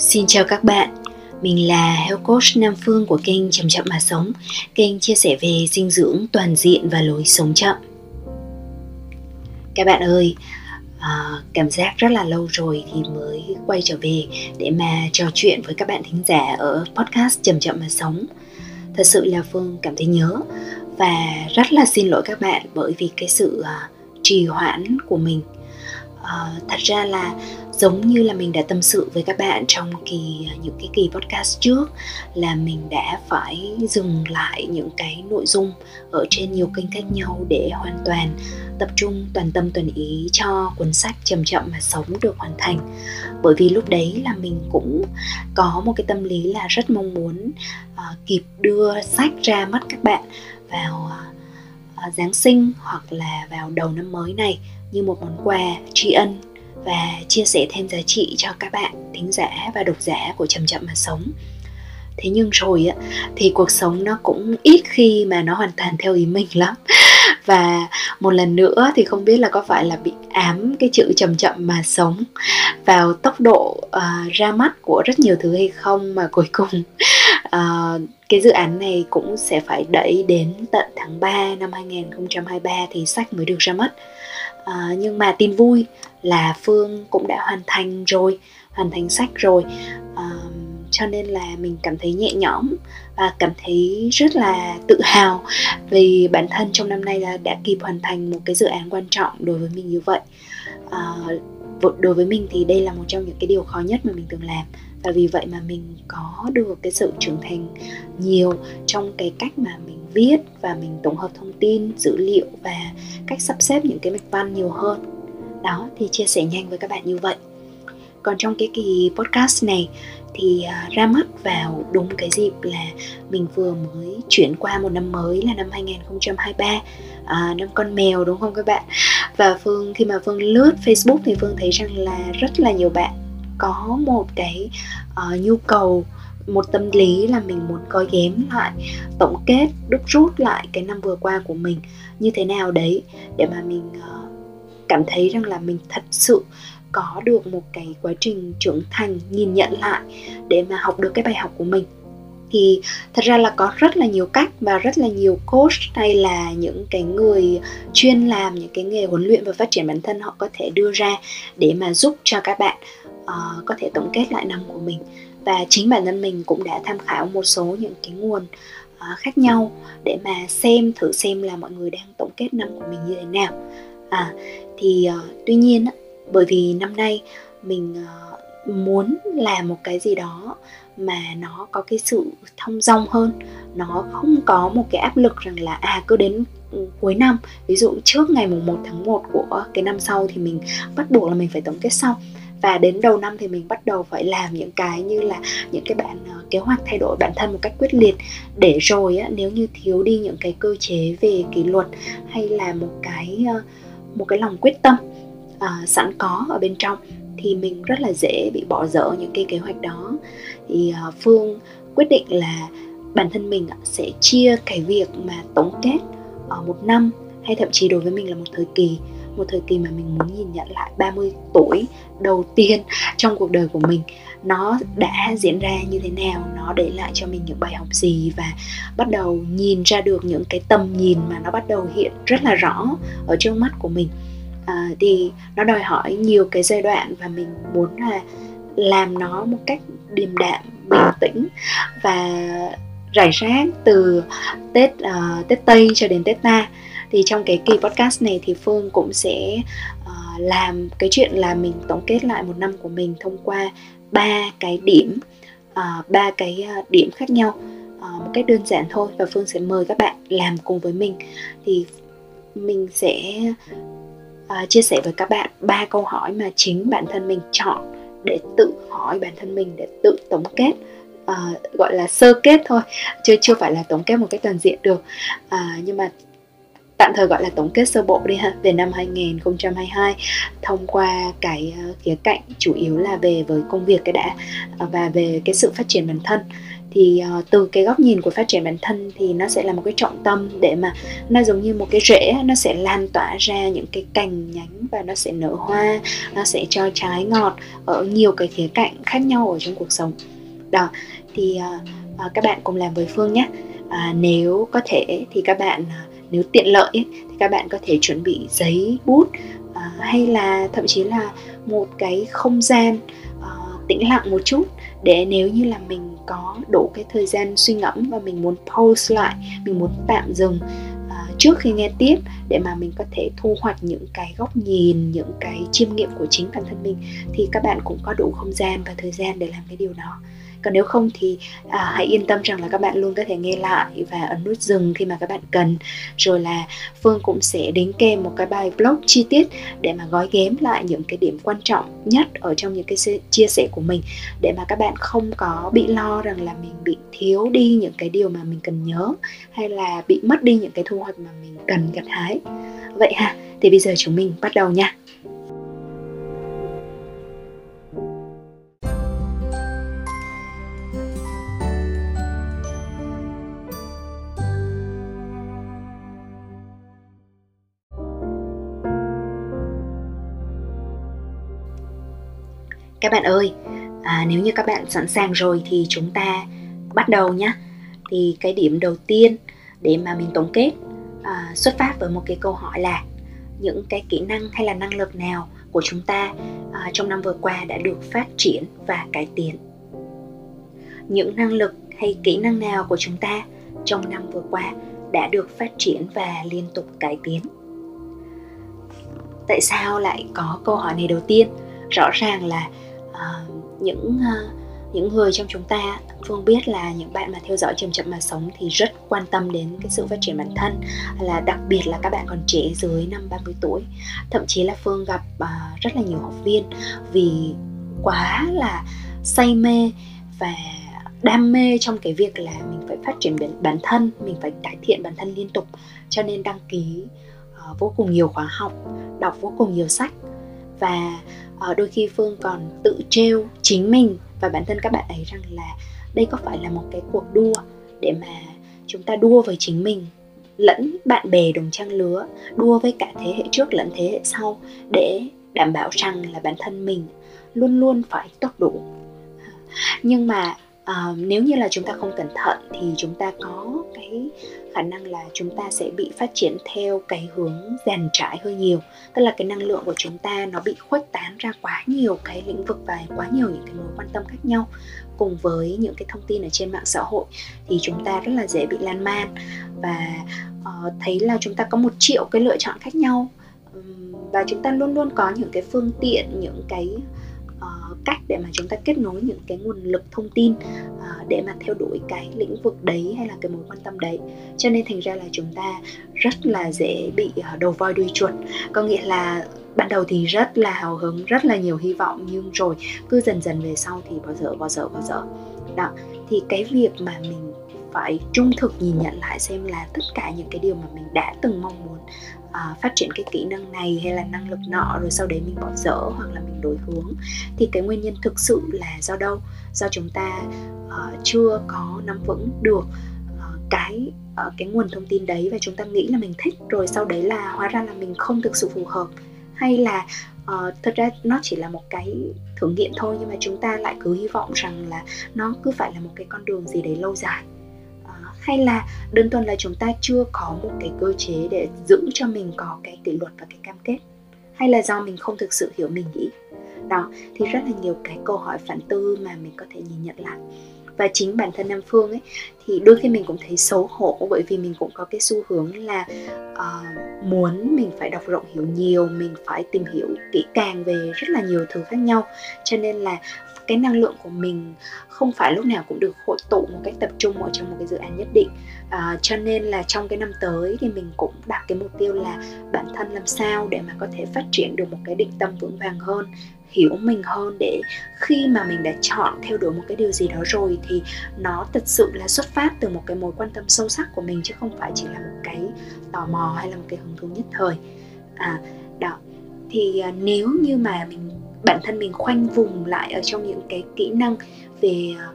Xin chào các bạn, mình là Health Coach Nam Phương của kênh Chậm Chậm Mà Sống. Kênh chia sẻ về dinh dưỡng toàn diện và lối sống chậm. Các bạn ơi, à, cảm giác rất là lâu rồi thì mới quay trở về để mà trò chuyện với các bạn thính giả ở podcast Chậm Chậm Mà Sống. Thật sự là Phương cảm thấy nhớ và rất là xin lỗi các bạn bởi vì cái sự à, trì hoãn của mình. À, thật ra là giống như là mình đã tâm sự với các bạn trong kỳ những cái kỳ podcast trước là mình đã phải dừng lại những cái nội dung ở trên nhiều kênh khác nhau để hoàn toàn tập trung toàn tâm toàn ý cho cuốn sách chậm chậm mà sống được hoàn thành. Bởi vì lúc đấy là mình cũng có một cái tâm lý là rất mong muốn uh, kịp đưa sách ra mắt các bạn vào uh, Giáng sinh hoặc là vào đầu năm mới này như một món quà tri ân và chia sẻ thêm giá trị cho các bạn thính giả và độc giả của chậm chậm mà sống. Thế nhưng rồi á thì cuộc sống nó cũng ít khi mà nó hoàn toàn theo ý mình lắm. Và một lần nữa thì không biết là có phải là bị ám cái chữ chậm chậm mà sống vào tốc độ uh, ra mắt của rất nhiều thứ hay không mà cuối cùng uh, cái dự án này cũng sẽ phải đẩy đến tận tháng 3 năm 2023 thì sách mới được ra mắt à, nhưng mà tin vui là phương cũng đã hoàn thành rồi hoàn thành sách rồi. À, cho nên là mình cảm thấy nhẹ nhõm và cảm thấy rất là tự hào vì bản thân trong năm nay là đã kịp hoàn thành một cái dự án quan trọng đối với mình như vậy. À, đối với mình thì đây là một trong những cái điều khó nhất mà mình từng làm và vì vậy mà mình có được cái sự trưởng thành nhiều trong cái cách mà mình viết và mình tổng hợp thông tin dữ liệu và cách sắp xếp những cái mạch văn nhiều hơn. Đó thì chia sẻ nhanh với các bạn như vậy. Còn trong cái kỳ podcast này thì à, ra mắt vào đúng cái dịp là mình vừa mới chuyển qua một năm mới là năm 2023 à, năm con mèo đúng không các bạn? Và phương khi mà phương lướt facebook thì phương thấy rằng là rất là nhiều bạn có một cái uh, nhu cầu một tâm lý là mình muốn coi ghém lại tổng kết đúc rút lại cái năm vừa qua của mình như thế nào đấy để mà mình uh, cảm thấy rằng là mình thật sự có được một cái quá trình trưởng thành nhìn nhận lại để mà học được cái bài học của mình. Thì thật ra là có rất là nhiều cách và rất là nhiều coach hay là những cái người chuyên làm những cái nghề huấn luyện và phát triển bản thân họ có thể đưa ra để mà giúp cho các bạn uh, có thể tổng kết lại năm của mình. Và chính bản thân mình cũng đã tham khảo một số những cái nguồn uh, khác nhau để mà xem thử xem là mọi người đang tổng kết năm của mình như thế nào. À thì uh, tuy nhiên bởi vì năm nay mình uh, muốn làm một cái gì đó mà nó có cái sự thông dong hơn nó không có một cái áp lực rằng là à cứ đến ừ, cuối năm ví dụ trước ngày mùng 1 tháng 1 của cái năm sau thì mình bắt buộc là mình phải tổng kết xong và đến đầu năm thì mình bắt đầu phải làm những cái như là những cái bạn ờ, kế hoạch thay đổi bản thân một cách quyết liệt. Để rồi á, nếu như thiếu đi những cái cơ chế về kỷ luật hay là một cái ờ, một cái lòng quyết tâm uh, sẵn có ở bên trong thì mình rất là dễ bị bỏ dở những cái kế hoạch đó. Thì uh, phương quyết định là bản thân mình sẽ chia cái việc mà tổng kết ở một năm hay thậm chí đối với mình là một thời kỳ một thời kỳ mà mình muốn nhìn nhận lại 30 tuổi đầu tiên trong cuộc đời của mình. Nó đã diễn ra như thế nào nó để lại cho mình những bài học gì và bắt đầu nhìn ra được những cái tầm nhìn mà nó bắt đầu hiện rất là rõ ở trước mắt của mình. À, thì nó đòi hỏi nhiều cái giai đoạn và mình muốn là làm nó một cách điềm đạm bình tĩnh và rải rác từ tết uh, tết tây cho đến tết ta thì trong cái kỳ podcast này thì phương cũng sẽ uh, làm cái chuyện là mình tổng kết lại một năm của mình thông qua ba cái điểm ờ, ba uh, cái ờ, điểm khác nhau uh, một cách đơn giản thôi và phương sẽ mời các bạn làm cùng với mình. Thì mình sẽ uh, chia sẻ với các bạn ba câu hỏi mà chính bản thân mình chọn để tự hỏi bản thân mình để tự tổng kết uh, gọi là sơ kết thôi chưa chưa phải là tổng kết một cách toàn diện được. Uh, nhưng mà tạm thời gọi là tổng kết sơ bộ đi ha về năm 2022 thông qua cái ờ, khía cạnh chủ yếu là về với công việc cái đã ờ, và về cái sự phát triển bản thân. Thì uh, từ cái góc nhìn của phát triển bản thân thì nó sẽ là một cái trọng tâm để mà nó giống như một cái rễ nó sẽ lan tỏa ra những cái cành nhánh và nó sẽ nở hoa nó sẽ cho trái ngọt ở nhiều cái khía cạnh khác nhau ở trong cuộc sống. Đó thì uh, uh, các bạn cùng làm với phương nhé. À, nếu có thể thì các bạn nếu tiện lợi ấy, thì các bạn có thể chuẩn bị giấy bút à, hay là thậm chí là một cái không gian uh, tĩnh lặng một chút để nếu như là mình có đủ cái thời gian suy ngẫm và mình muốn pause lại mình muốn tạm dừng uh, trước khi nghe tiếp để mà mình có thể thu hoạch những cái góc nhìn những cái chiêm nghiệm của chính bản thân mình thì các bạn cũng có đủ không gian và thời gian để làm cái điều đó còn nếu không thì à, hãy yên tâm rằng là các bạn luôn có thể nghe lại và ấn nút dừng khi mà các bạn cần. Rồi là phương cũng sẽ đính kèm một cái bài blog chi tiết để mà gói ghém lại những cái điểm quan trọng nhất ở trong những cái chia sẻ của mình để mà các bạn không có bị lo rằng là mình bị thiếu đi những cái điều mà mình cần nhớ hay là bị mất đi những cái thu hoạch mà mình cần gặt hái. Vậy ha thì bây giờ chúng mình bắt đầu nha. Các bạn ơi à, nếu như các bạn sẵn sàng rồi thì chúng ta bắt đầu nhé thì cái điểm đầu tiên để mà mình tổng kết à, xuất phát với một cái câu hỏi là những cái kỹ năng hay là năng lực nào của chúng ta à, trong năm vừa qua đã được phát triển và cải tiến? Những năng lực hay kỹ năng nào của chúng ta trong năm vừa qua đã được phát triển và liên tục cải tiến? Tại sao lại có câu hỏi này đầu tiên? Rõ ràng là uh, những uh, những người trong chúng ta phương biết là những bạn mà theo dõi chậm chậm mà sống thì rất quan tâm đến cái sự phát triển bản thân là đặc biệt là các bạn còn trẻ dưới năm 30 tuổi. Thậm chí là phương gặp uh, rất là nhiều học viên vì quá là say mê và đam mê trong cái việc là mình phải phát triển bản thân mình phải cải thiện bản thân liên tục. Cho nên đăng ký uh, vô cùng nhiều khóa học đọc vô cùng nhiều sách và uh, đôi khi phương còn tự trêu chính mình và bản thân các bạn ấy rằng là đây có phải là một cái cuộc đua để mà chúng ta đua với chính mình lẫn bạn bè đồng trang lứa đua với cả thế hệ trước lẫn thế hệ sau để đảm bảo rằng là bản thân mình luôn luôn phải tốt đủ nhưng mà uh, nếu như là chúng ta không cẩn thận thì chúng ta có cái khả năng là chúng ta sẽ bị phát triển theo cái hướng dàn trải hơi nhiều. Tức là cái năng lượng của chúng ta nó bị khuếch tán ra quá nhiều cái lĩnh vực và quá nhiều những cái mối quan tâm khác nhau cùng với những cái thông tin ở trên mạng xã hội thì chúng ta rất là dễ bị lan man. Và uh, thấy là chúng ta có một triệu cái lựa chọn khác nhau. Và chúng ta luôn luôn có những cái phương tiện những cái uh, cách để mà chúng ta kết nối những cái nguồn lực thông tin uh, để mà theo đuổi cái lĩnh vực đấy hay là cái mối quan tâm đấy. Cho nên thành ra là chúng ta rất là dễ bị uh, đầu voi đuôi chuột. Có nghĩa là ban đầu thì rất là hào hứng rất là nhiều hy vọng nhưng rồi cứ dần dần về sau thì bao giờ bao giờ bao giờ đó thì cái việc mà mình phải trung thực nhìn nhận lại xem là tất cả những cái điều mà mình đã từng mong muốn uh, phát triển cái kỹ năng này hay là năng lực nọ rồi sau đấy mình bỏ dở hoặc là mình đổi hướng thì cái nguyên nhân thực sự là do đâu? Do chúng ta uh, chưa có nắm vững được uh, cái uh, cái nguồn thông tin đấy và chúng ta nghĩ là mình thích rồi sau đấy là hóa ra là mình không thực sự phù hợp. Hay là uh, thật ra nó chỉ là một cái thử nghiệm thôi nhưng mà chúng ta lại cứ hy vọng rằng là nó cứ phải là một cái con đường gì đấy lâu dài hay là đơn thuần là chúng ta chưa có một cái cơ chế để giữ cho mình có cái kỷ luật và cái cam kết? Hay là do mình không thực sự hiểu mình nghĩ đó thì rất là nhiều cái câu hỏi phản tư mà mình có thể nhìn nhận lại. Và chính bản thân Nam Phương ấy thì đôi khi mình cũng thấy xấu hổ bởi vì mình cũng có cái xu hướng là uh, muốn mình phải đọc rộng hiểu nhiều mình phải tìm hiểu kỹ càng về rất là nhiều thứ khác nhau. Cho nên là cái năng lượng của mình không phải lúc nào cũng được hội tụ một cách tập trung ở trong một cái dự án nhất định. À, cho nên là trong cái năm tới thì mình cũng đặt cái mục tiêu là bản thân làm sao để mà có thể phát triển được một cái định tâm vững vàng hơn hiểu mình hơn để khi mà mình đã chọn theo đuổi một cái điều gì đó rồi thì nó thật sự là xuất phát từ một cái mối quan tâm sâu sắc của mình chứ không phải chỉ là một cái tò mò hay là một cái hứng thú nhất thời. À đó. Thì à, nếu như mà mình bản thân mình khoanh vùng lại ở trong những cái kỹ năng về ờ,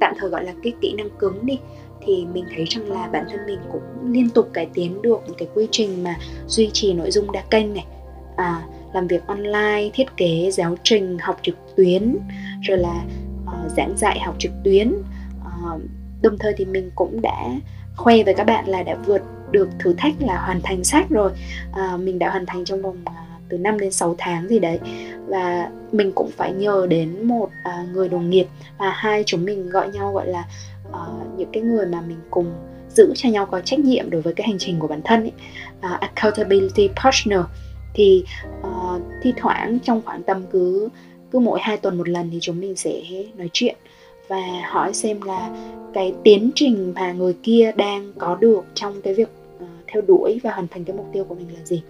tạm thời gọi là cái kỹ năng cứng đi thì mình thấy rằng là bản thân mình cũng liên tục cải tiến được cái quy trình mà duy trì nội dung đa kênh này. À, làm việc online thiết kế giáo trình học trực tuyến rồi là uh, giảng dạy học trực tuyến. Uh, đồng thời thì mình cũng đã khoe với các bạn là đã vượt được thử thách là hoàn thành sách rồi. Uh, mình đã hoàn thành trong vòng uh, từ 5 đến 6 tháng gì đấy và mình cũng phải nhờ đến một uh, người đồng nghiệp và hai chúng mình gọi nhau gọi là uh, những cái người mà mình cùng giữ cho nhau có trách nhiệm đối với cái hành trình của bản thân ấy. Uh, accountability partner thì uh, thi thoảng trong khoảng tầm cứ cứ mỗi hai tuần một lần thì chúng mình sẽ nói chuyện và hỏi xem là cái tiến trình mà người kia đang có được trong cái việc uh, theo đuổi và hoàn thành cái mục tiêu của mình là gì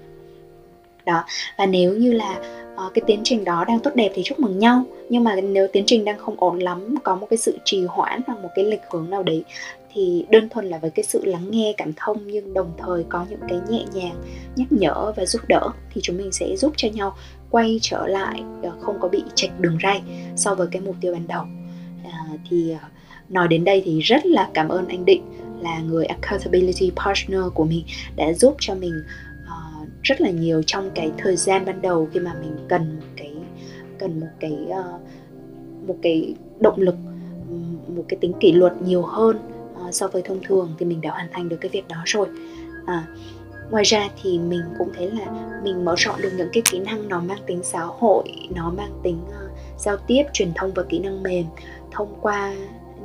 đó. Và nếu như là uh, cái tiến trình đó đang tốt đẹp thì chúc mừng nhau. Nhưng mà nếu tiến trình đang không ổn lắm có một cái sự trì hoãn hoặc một cái lịch hướng nào đấy thì đơn thuần là với cái sự lắng nghe cảm thông nhưng đồng thời có những cái nhẹ nhàng nhắc nhở và giúp đỡ thì chúng mình sẽ giúp cho nhau quay trở lại ờ, không có bị chệch đường ray so với cái mục tiêu ban đầu. À, thì ờ, nói đến đây thì rất là cảm ơn anh định là người accountability partner của mình đã giúp cho mình rất là nhiều trong cái thời gian ban đầu khi mà mình cần một cái cần một cái uh, một cái động lực một cái tính kỷ luật nhiều hơn uh, so với thông thường thì mình đã hoàn thành được cái việc đó rồi. À, ngoài ra thì mình cũng thấy là mình mở rộng được những cái kỹ năng nó mang tính xã hội nó mang tính uh, giao tiếp truyền thông và kỹ năng mềm thông qua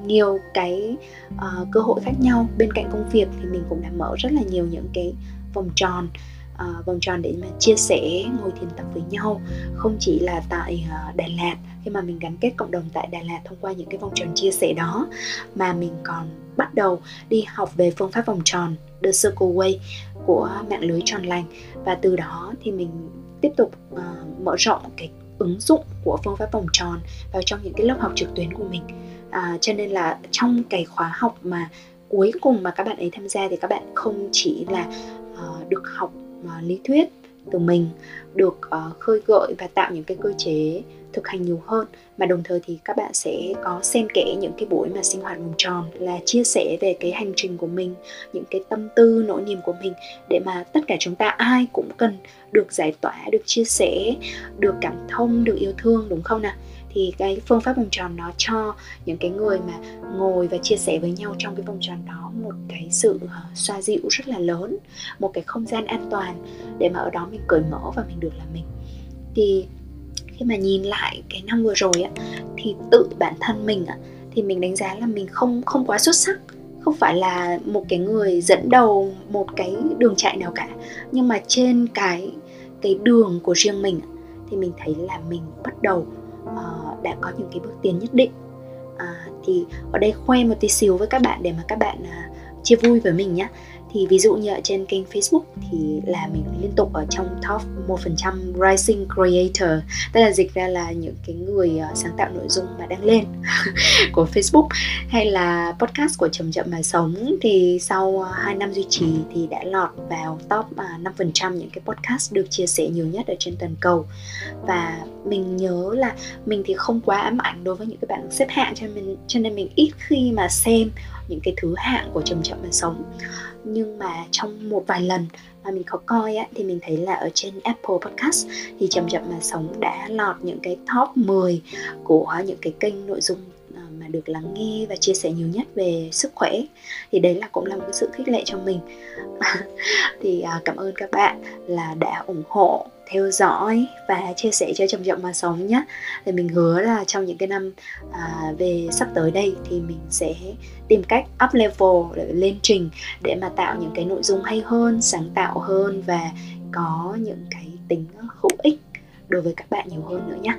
nhiều cái uh, cơ hội khác nhau. Bên cạnh công việc thì mình cũng đã mở rất là nhiều những cái vòng tròn uh, vòng tròn để mà chia sẻ ngồi thiền tập với nhau. Không chỉ là tại uh, Đà Lạt khi mà mình gắn kết cộng đồng tại Đà Lạt thông qua những cái vòng tròn chia sẻ đó mà mình còn bắt đầu đi học về phương pháp vòng tròn The Circle Way của mạng lưới tròn lành. Và từ đó thì mình tiếp tục uh, mở rộng cái ứng dụng của phương pháp vòng tròn vào trong những cái lớp học trực tuyến của mình. À, cho nên là trong cái khóa học mà cuối cùng mà các bạn ấy tham gia thì các bạn không chỉ là uh, được học Ờ, lý thuyết từ mình được uh, khơi gợi và tạo những cái cơ chế thực hành nhiều hơn. Mà đồng thời thì các bạn sẽ có xen kẽ những cái buổi mà sinh hoạt vòng tròn là chia sẻ về cái hành trình của mình những cái tâm tư nỗi niềm của mình để mà tất cả chúng ta ai cũng cần được giải tỏa được chia sẻ được cảm thông được yêu thương đúng không nào? Thì cái phương pháp vòng tròn nó cho những cái người mà ngồi và chia sẻ với nhau trong cái vòng tròn đó một cái sự ờ, xoa dịu rất là lớn, một cái không gian an toàn để mà ở đó mình cởi mở và mình được là mình. Thì khi mà nhìn lại cái năm vừa rồi á, thì tự bản thân mình á, thì mình đánh giá là mình không không quá xuất sắc, không phải là một cái người dẫn đầu một cái đường chạy nào cả. Nhưng mà trên cái cái đường của riêng mình thì mình thấy là mình bắt đầu uh, đã có những cái bước tiến nhất định. À, thì ở đây khoe một tí xíu với các bạn để mà các bạn uh, chia vui với mình nhé thì ví dụ như ở trên kênh Facebook thì là mình liên tục ở trong top 1% rising creator. Tức là dịch ra là những cái người uh, sáng tạo nội dung mà đăng lên của Facebook hay là podcast của chậm chậm mà sống. Thì sau ờ, uh, 2 năm duy trì thì đã lọt vào top ờ, uh, 5% những cái podcast được chia sẻ nhiều nhất ở trên toàn cầu. Và mình nhớ là mình thì không quá ám ảnh đối với những cái bảng xếp hạng cho mình cho nên mình ít khi mà xem những cái thứ hạng của trầm trọng mà sống nhưng mà trong một vài lần mà mình có coi á, thì mình thấy là ở trên Apple Podcast thì chậm chậm mà sống đã lọt những cái top 10 của những cái kênh nội dung mà được lắng nghe và chia sẻ nhiều nhất về sức khỏe. Thì đấy là cũng là một cái sự khích lệ cho mình. Thì à, cảm ơn các bạn là đã ủng hộ theo dõi và chia sẻ cho chậm chậm mà sống nhé. Thì mình hứa là trong những cái năm à, về sắp tới đây thì mình sẽ tìm cách up level để lên trình để mà tạo những cái nội dung hay hơn sáng tạo hơn và có những cái tính hữu ích đối với các bạn nhiều hơn nữa nhé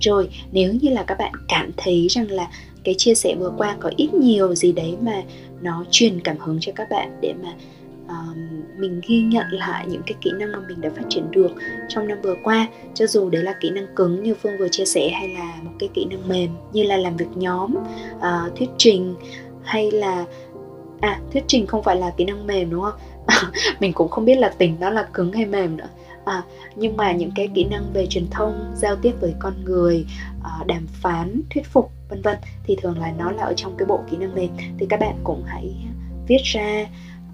rồi nếu như là các bạn cảm thấy rằng là cái chia sẻ vừa qua có ít nhiều gì đấy mà nó truyền cảm hứng cho các bạn để mà uh, mình ghi nhận lại những cái kỹ năng mà mình đã phát triển được trong năm vừa qua cho dù đấy là kỹ năng cứng như phương vừa chia sẻ hay là một cái kỹ năng mềm như là làm việc nhóm uh, thuyết trình hay là à thuyết trình không phải là kỹ năng mềm đúng không? mình cũng không biết là tình đó là cứng hay mềm nữa. À, nhưng mà những cái kỹ năng về truyền thông giao tiếp với con người à, đàm phán thuyết phục vân vân thì thường là nó là ở trong cái bộ kỹ năng mềm. Thì các bạn cũng hãy viết ra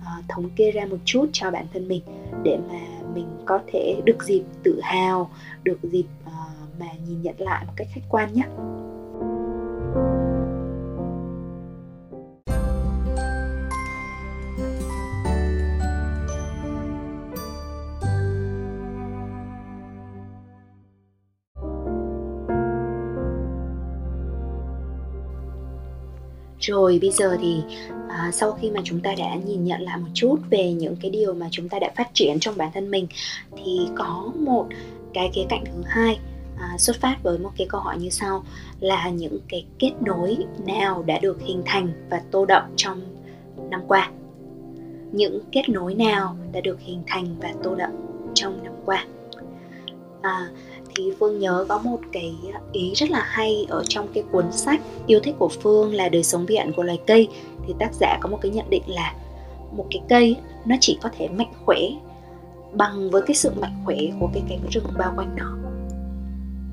à, thống kê ra một chút cho bản thân mình để mà mình có thể được dịp tự hào được dịp à, mà nhìn nhận lại một cách khách quan nhé. Rồi bây giờ thì à, sau khi mà chúng ta đã nhìn nhận lại một chút về những cái điều mà chúng ta đã phát triển trong bản thân mình thì có một cái khía cạnh thứ hai à, xuất phát với một cái câu hỏi như sau là những cái kết nối nào đã được hình thành và tô đậm trong năm qua? Những kết nối nào đã được hình thành và tô đậm trong năm qua? À, thì Phương nhớ có một cái ý rất là hay ở trong cái cuốn sách yêu thích của Phương là đời sống bí ẩn của loài cây. Thì tác giả có một cái nhận định là một cái cây nó chỉ có thể mạnh khỏe bằng với cái sự mạnh khỏe của cái cánh rừng bao quanh nó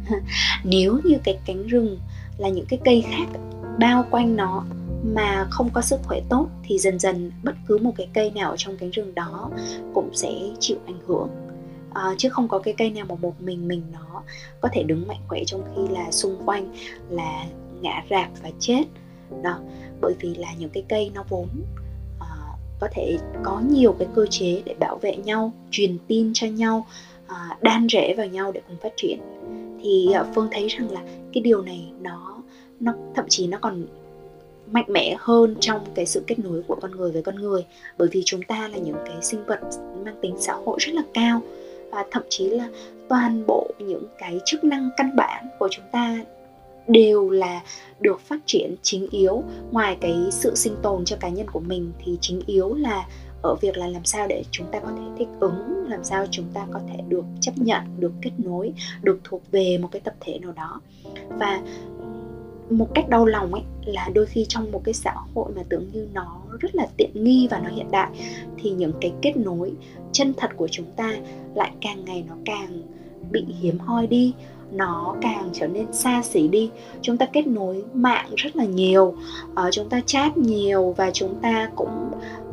nếu như cái cánh rừng là những cái cây khác bao quanh nó mà không có sức khỏe tốt thì dần dần bất cứ một cái cây nào ở trong cánh rừng đó cũng sẽ chịu ảnh hưởng à, chứ không có cái cây nào mà một mình mình nó có thể đứng mạnh khỏe trong khi là xung quanh là ngã rạp và chết. Đó bởi vì là những cái cây nó vốn à, có thể có nhiều cái cơ chế để bảo vệ nhau truyền tin cho nhau à, đan rễ vào nhau để cùng phát triển. Thì à, phương thấy rằng là cái điều này nó nó thậm chí nó còn mạnh mẽ hơn trong cái sự kết nối của con người với con người. Bởi vì chúng ta là những cái sinh vật mang tính xã hội rất là cao và thậm chí là toàn bộ những cái chức năng căn bản của chúng ta đều là được phát triển chính yếu. Ngoài cái sự sinh tồn cho cá nhân của mình thì chính yếu là ở việc là làm sao để chúng ta có thể thích ứng, làm sao chúng ta có thể được chấp nhận, được kết nối, được thuộc về một cái tập thể nào đó. Và một cách đau lòng ấy là đôi khi trong một cái xã hội mà tưởng như nó rất là tiện nghi và nó hiện đại thì những cái kết nối chân thật của chúng ta lại càng ngày nó càng bị hiếm hoi đi nó càng trở nên xa xỉ đi. Chúng ta kết nối mạng rất là nhiều uh, chúng ta chat nhiều và chúng ta cũng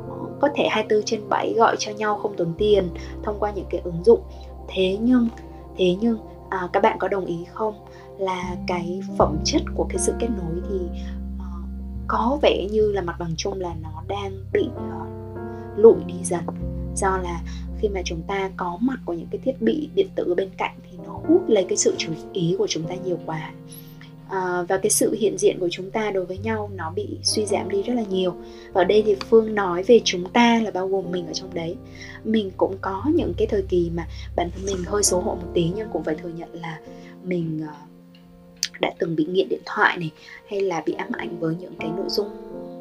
ờ, có thể 24 trên 7 gọi cho nhau không tốn tiền thông qua những cái ứng dụng. Thế nhưng thế nhưng à, các bạn có đồng ý không? Là cái phẩm chất của cái sự kết nối thì uh, có vẻ như là mặt bằng chung là nó đang bị uh, lụi đi dần. Do là khi mà chúng ta có mặt của những cái thiết bị điện tử bên cạnh thì nó hút lấy cái sự chú ý của chúng ta nhiều quá. À, và cái sự hiện diện của chúng ta đối với nhau nó bị suy giảm đi rất là nhiều. Và ở đây thì phương nói về chúng ta là bao gồm mình ở trong đấy. Mình cũng có những cái thời kỳ mà bản thân mình hơi xấu hổ một tí nhưng cũng phải thừa nhận là mình uh, đã từng bị nghiện điện thoại này, hay là bị ám ảnh với những cái nội dung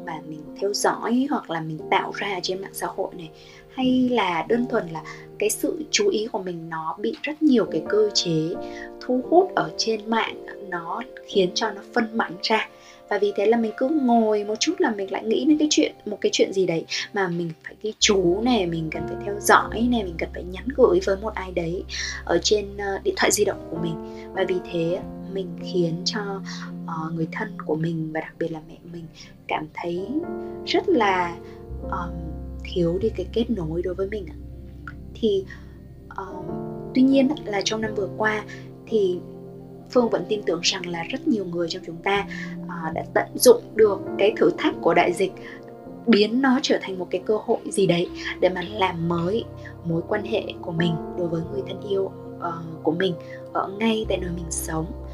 mà mình theo dõi hoặc là mình tạo ra trên mạng xã hội này? Hay là đơn thuần là cái sự chú ý của mình nó bị rất nhiều cái cơ chế thu hút ở trên mạng, nó khiến cho nó phân mảnh ra? Và vì thế là mình cứ ngồi một chút là mình lại nghĩ đến cái chuyện, một cái chuyện gì đấy mà mình phải ghi chú này mình cần phải theo dõi này mình cần phải nhắn gửi với một ai đấy ở trên ờ, điện thoại di động của mình. Và vì thế mình khiến cho uh, người thân của mình và đặc biệt là mẹ mình cảm thấy rất là um, thiếu đi cái kết nối đối với mình thì uh, tuy nhiên là trong năm vừa qua thì phương vẫn tin tưởng rằng là rất nhiều người trong chúng ta uh, đã tận dụng được cái thử thách của đại dịch biến nó trở thành một cái cơ hội gì đấy để mà làm mới mối quan hệ của mình đối với người thân yêu uh, của mình ở ngay tại nơi mình sống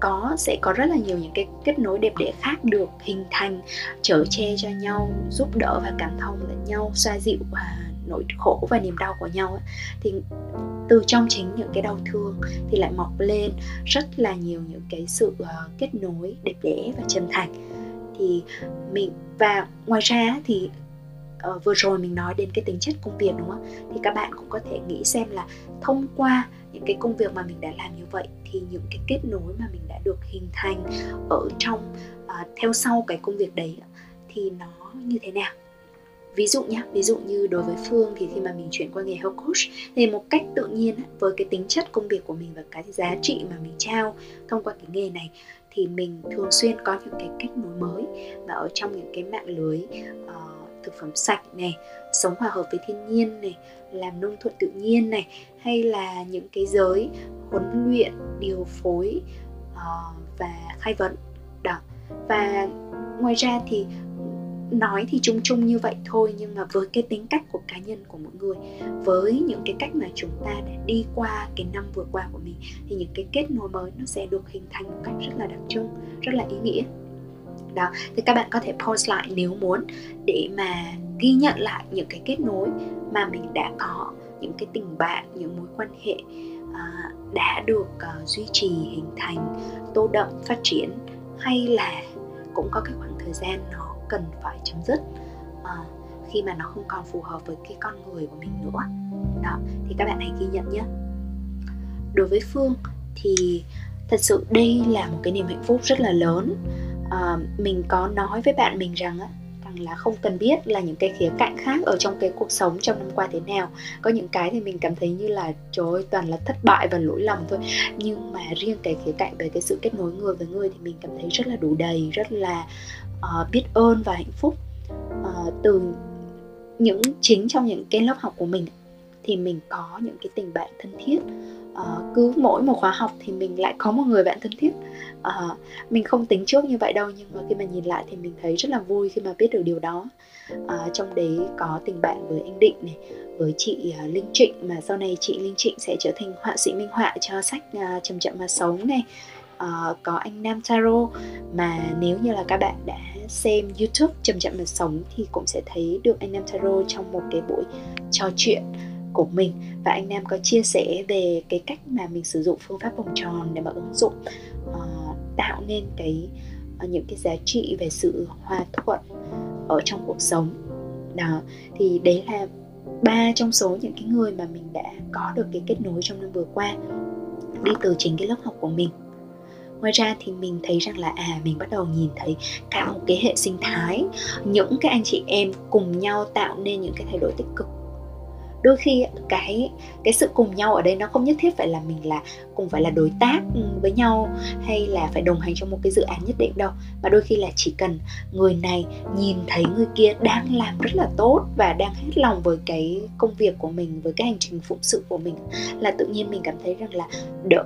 có sẽ có rất là nhiều những cái kết nối đẹp đẽ khác được hình thành chở che cho nhau giúp đỡ và cảm thông lẫn nhau xoa dịu và nỗi khổ và niềm đau của nhau ấy. thì từ trong chính những cái đau thương thì lại mọc lên rất là nhiều những cái sự uh, kết nối đẹp đẽ và chân thành thì mình và ngoài ra thì uh, vừa rồi mình nói đến cái tính chất công việc đúng không? Thì các bạn cũng có thể nghĩ xem là thông qua những cái công việc mà mình đã làm như vậy thì những cái kết nối mà mình đã được hình thành ở trong uh, theo sau cái công việc đấy thì nó như thế nào? Ví dụ nhé ví dụ như đối với phương thì khi mà mình chuyển qua nghề health coach thì một cách tự nhiên với cái tính chất công việc của mình và cái giá trị mà mình trao thông qua cái nghề này thì mình thường xuyên có những cái cách nối mới và ở trong những cái mạng lưới uh, thực phẩm sạch này sống hòa hợp với thiên nhiên này làm nông thuận tự nhiên này hay là những cái giới huấn luyện điều phối uh, và khai vận. Đó. Và ngoài ra thì nói thì chung chung như vậy thôi nhưng mà với cái tính cách của cá nhân của mỗi người với những cái cách mà chúng ta đã đi qua cái năm vừa qua của mình thì những cái kết nối mới nó sẽ được hình thành một cách rất là đặc trưng rất là ý nghĩa đó. Thì các bạn có thể post lại nếu muốn để mà ghi nhận lại những cái kết nối mà mình đã có những cái tình bạn những mối quan hệ uh, đã được uh, duy trì hình thành tô đậm phát triển hay là cũng có cái khoảng thời gian nó cần phải chấm dứt uh, khi mà nó không còn phù hợp với cái con người của mình nữa. Đó thì các bạn hãy ghi nhận nhé. Đối với phương thì thật sự đây là một cái niềm hạnh phúc rất là lớn uh, mình có nói với bạn mình rằng á rằng là không cần biết là những cái khía cạnh khác ở trong cái cuộc sống trong năm qua thế nào. Có những cái thì mình cảm thấy như là trời ơi toàn là thất bại và lỗi lầm thôi. Nhưng mà riêng cái khía cạnh về cái sự kết nối người với người thì mình cảm thấy rất là đủ đầy rất là uh, biết ơn và hạnh phúc. Uh, từ những chính trong những cái lớp học của mình thì mình có những cái tình bạn thân thiết uh, cứ mỗi một khóa học thì mình lại có một người bạn thân thiết. Uh, mình không tính trước như vậy đâu nhưng mà khi mà nhìn lại thì mình thấy rất là vui khi mà biết được điều đó. Uh, trong đấy có tình bạn với anh định này với chị uh, linh trịnh mà sau này chị linh trịnh sẽ trở thành họa sĩ minh họa cho sách uh, chậm chậm mà sống này. Uh, có anh Nam Taro mà nếu như là các bạn đã xem YouTube chậm chậm mà sống thì cũng sẽ thấy được anh Nam Taro trong một cái buổi trò chuyện của mình. Và anh Nam có chia sẻ về cái cách mà mình sử dụng phương pháp vòng tròn để mà ứng dụng uh, tạo nên cái uh, những cái giá trị về sự hòa thuận ở trong cuộc sống. Đó thì đấy là ba trong số những cái người mà mình đã có được cái kết nối trong năm vừa qua đi từ chính cái lớp học của mình. Ngoài ra thì mình thấy rằng là à mình bắt đầu nhìn thấy cả một cái hệ sinh thái. Những cái anh chị em cùng nhau tạo nên những cái thay đổi tích cực đôi khi cái cái sự cùng nhau ở đây nó không nhất thiết phải là mình là cùng phải là đối tác ừ, với nhau hay là phải đồng hành trong một cái dự án nhất định đâu. Mà đôi khi là chỉ cần người này nhìn thấy người kia đang làm rất là tốt và đang hết lòng với cái công việc của mình với cái hành trình phụng sự của mình là tự nhiên mình cảm thấy rằng là đỡ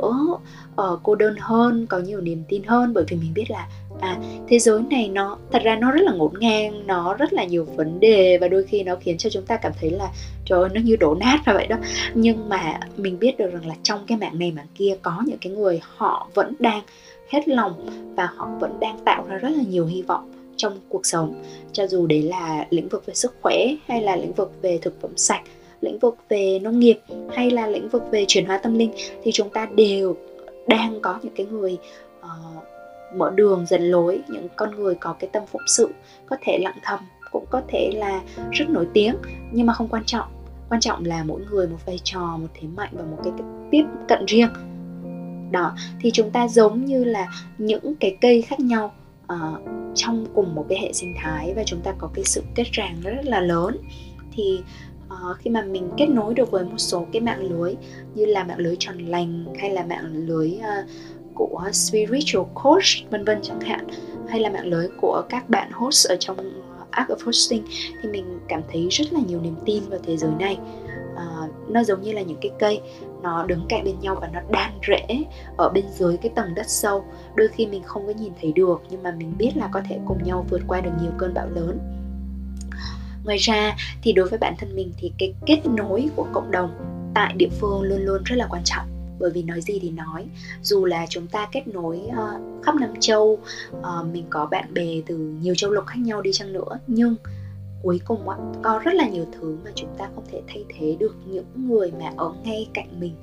uh, cô đơn hơn có nhiều niềm tin hơn. Bởi vì mình biết là à thế giới này nó thật ra nó rất là ngổn ngang nó rất là nhiều vấn đề và đôi khi nó khiến cho chúng ta cảm thấy là trời ơi nó như đổ nát ra vậy đó. Nhưng mà mình biết được rằng là trong cái mạng này mạng kia có những cái người họ vẫn đang hết lòng và họ vẫn đang tạo ra rất là nhiều hy vọng trong cuộc sống. Cho dù đấy là lĩnh vực về sức khỏe hay là lĩnh vực về thực phẩm sạch lĩnh vực về nông nghiệp hay là lĩnh vực về chuyển hóa tâm linh thì chúng ta đều đang có những cái người uh, mở đường dẫn lối những con người có cái tâm phụng sự có thể lặng thầm cũng có thể là rất nổi tiếng. Nhưng mà không quan trọng. Quan trọng là mỗi người một vai trò một thế mạnh và một cái tiếp cận riêng. Đó thì chúng ta giống như là những cái cây khác nhau uh, trong cùng một cái hệ sinh thái và chúng ta có cái sự kết ràng rất là lớn. Thì uh, khi mà mình kết nối được với một số cái mạng lưới như là mạng lưới tròn lành hay là mạng lưới uh, của spiritual coach vân vân chẳng hạn hay là mạng lưới của các bạn host ở trong Art of Hosting thì mình cảm thấy rất là nhiều niềm tin vào thế giới này. À, nó giống như là những cái cây nó đứng cạnh bên nhau và nó đan rễ ở bên dưới cái tầng đất sâu. Đôi khi mình không có nhìn thấy được nhưng mà mình biết là có thể cùng nhau vượt qua được nhiều cơn bão lớn ngoài ra thì đối với bản thân mình thì cái kết nối của cộng đồng tại địa phương luôn luôn rất là quan trọng. Bởi vì nói gì thì nói dù là chúng ta kết nối uh, khắp năm châu uh, mình có bạn bè từ nhiều châu lục khác nhau đi chăng nữa nhưng cuối cùng có rất là nhiều thứ mà chúng ta không thể thay thế được những người mà ở ngay cạnh mình